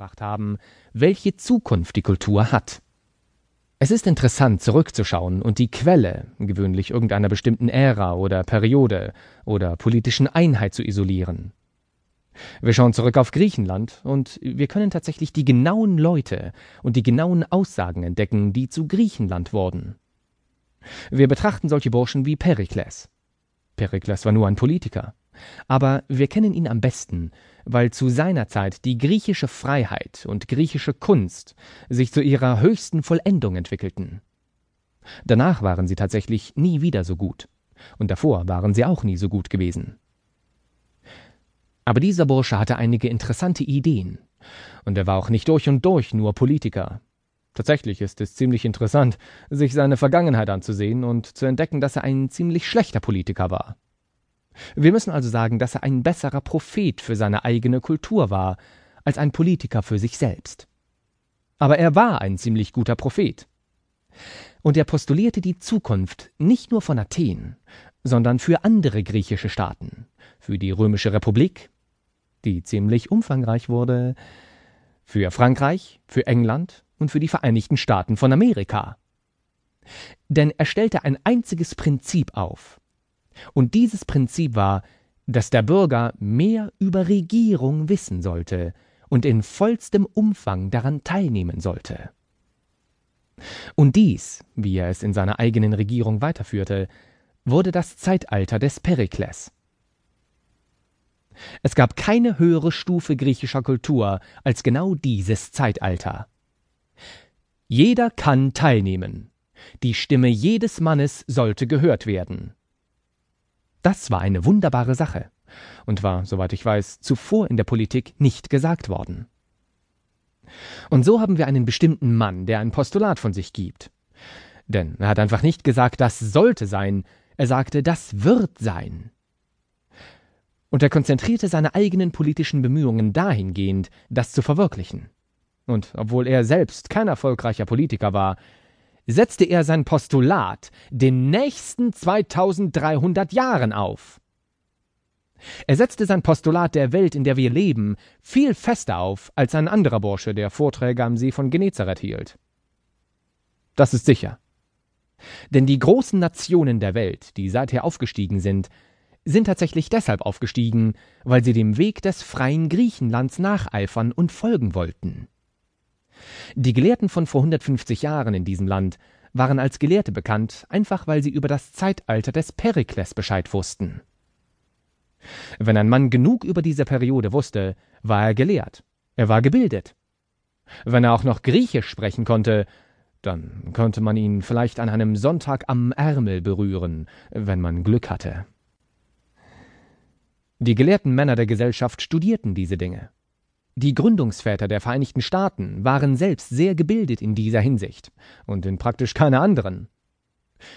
gebracht haben, welche Zukunft die Kultur hat. Es ist interessant zurückzuschauen und die Quelle, gewöhnlich irgendeiner bestimmten Ära oder Periode oder politischen Einheit zu isolieren. Wir schauen zurück auf Griechenland und wir können tatsächlich die genauen Leute und die genauen Aussagen entdecken, die zu Griechenland wurden. Wir betrachten solche Burschen wie Perikles. Perikles war nur ein Politiker. Aber wir kennen ihn am besten, weil zu seiner Zeit die griechische Freiheit und griechische Kunst sich zu ihrer höchsten Vollendung entwickelten. Danach waren sie tatsächlich nie wieder so gut. Und davor waren sie auch nie so gut gewesen. Aber dieser Bursche hatte einige interessante Ideen. Und er war auch nicht durch und durch nur Politiker. Tatsächlich ist es ziemlich interessant, sich seine Vergangenheit anzusehen und zu entdecken, dass er ein ziemlich schlechter Politiker war. Wir müssen also sagen, dass er ein besserer Prophet für seine eigene Kultur war, als ein Politiker für sich selbst. Aber er war ein ziemlich guter Prophet. Und er postulierte die Zukunft nicht nur von Athen, sondern für andere griechische Staaten, für die Römische Republik, die ziemlich umfangreich wurde, für Frankreich, für England und für die Vereinigten Staaten von Amerika. Denn er stellte ein einziges Prinzip auf, und dieses Prinzip war, dass der Bürger mehr über Regierung wissen sollte und in vollstem Umfang daran teilnehmen sollte. Und dies, wie er es in seiner eigenen Regierung weiterführte, wurde das Zeitalter des Perikles. Es gab keine höhere Stufe griechischer Kultur als genau dieses Zeitalter. Jeder kann teilnehmen. Die Stimme jedes Mannes sollte gehört werden. Das war eine wunderbare Sache und war, soweit ich weiß, zuvor in der Politik nicht gesagt worden. Und so haben wir einen bestimmten Mann, der ein Postulat von sich gibt. Denn er hat einfach nicht gesagt, das sollte sein, er sagte, das wird sein. Und er konzentrierte seine eigenen politischen Bemühungen dahingehend, das zu verwirklichen. Und obwohl er selbst kein erfolgreicher Politiker war, setzte er sein Postulat den nächsten 2300 Jahren auf. Er setzte sein Postulat der Welt, in der wir leben, viel fester auf als ein anderer Bursche, der Vorträge am See von Genezareth hielt. Das ist sicher. Denn die großen Nationen der Welt, die seither aufgestiegen sind, sind tatsächlich deshalb aufgestiegen, weil sie dem Weg des freien Griechenlands nacheifern und folgen wollten. Die Gelehrten von vor 150 Jahren in diesem Land waren als Gelehrte bekannt, einfach weil sie über das Zeitalter des Perikles Bescheid wussten. Wenn ein Mann genug über diese Periode wusste, war er gelehrt, er war gebildet. Wenn er auch noch Griechisch sprechen konnte, dann konnte man ihn vielleicht an einem Sonntag am Ärmel berühren, wenn man Glück hatte. Die gelehrten Männer der Gesellschaft studierten diese Dinge. Die Gründungsväter der Vereinigten Staaten waren selbst sehr gebildet in dieser Hinsicht und in praktisch keiner anderen.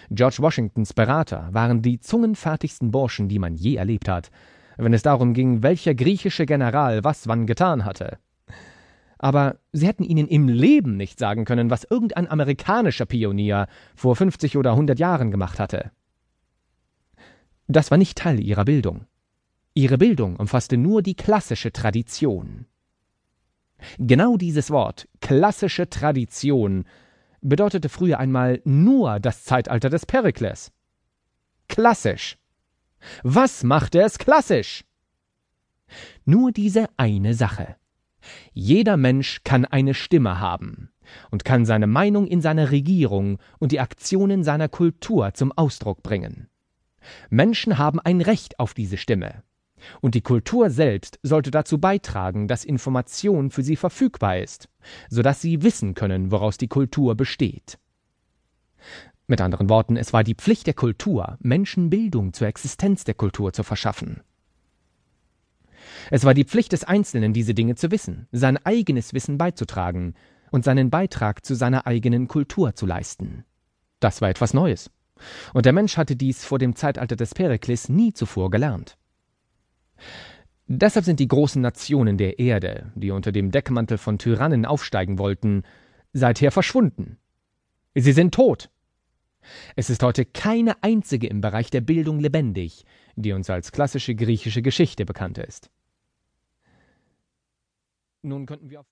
George Washingtons Berater waren die zungenfertigsten Burschen, die man je erlebt hat, wenn es darum ging, welcher griechische General was wann getan hatte. Aber sie hätten ihnen im Leben nicht sagen können, was irgendein amerikanischer Pionier vor 50 oder 100 Jahren gemacht hatte. Das war nicht Teil ihrer Bildung. Ihre Bildung umfasste nur die klassische Tradition. Genau dieses Wort, klassische Tradition, bedeutete früher einmal nur das Zeitalter des Perikles. Klassisch. Was machte es klassisch? Nur diese eine Sache. Jeder Mensch kann eine Stimme haben und kann seine Meinung in seiner Regierung und die Aktionen seiner Kultur zum Ausdruck bringen. Menschen haben ein Recht auf diese Stimme. Und die Kultur selbst sollte dazu beitragen, dass Information für sie verfügbar ist, sodass sie wissen können, woraus die Kultur besteht. Mit anderen Worten, es war die Pflicht der Kultur, Menschen Bildung zur Existenz der Kultur zu verschaffen. Es war die Pflicht des Einzelnen, diese Dinge zu wissen, sein eigenes Wissen beizutragen und seinen Beitrag zu seiner eigenen Kultur zu leisten. Das war etwas Neues. Und der Mensch hatte dies vor dem Zeitalter des Perikles nie zuvor gelernt. Deshalb sind die großen Nationen der Erde, die unter dem Deckmantel von Tyrannen aufsteigen wollten, seither verschwunden. Sie sind tot. Es ist heute keine einzige im Bereich der Bildung lebendig, die uns als klassische griechische Geschichte bekannt ist. Nun könnten wir auf